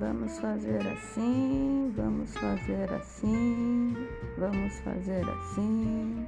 Vamos fazer assim, vamos fazer assim, vamos fazer assim.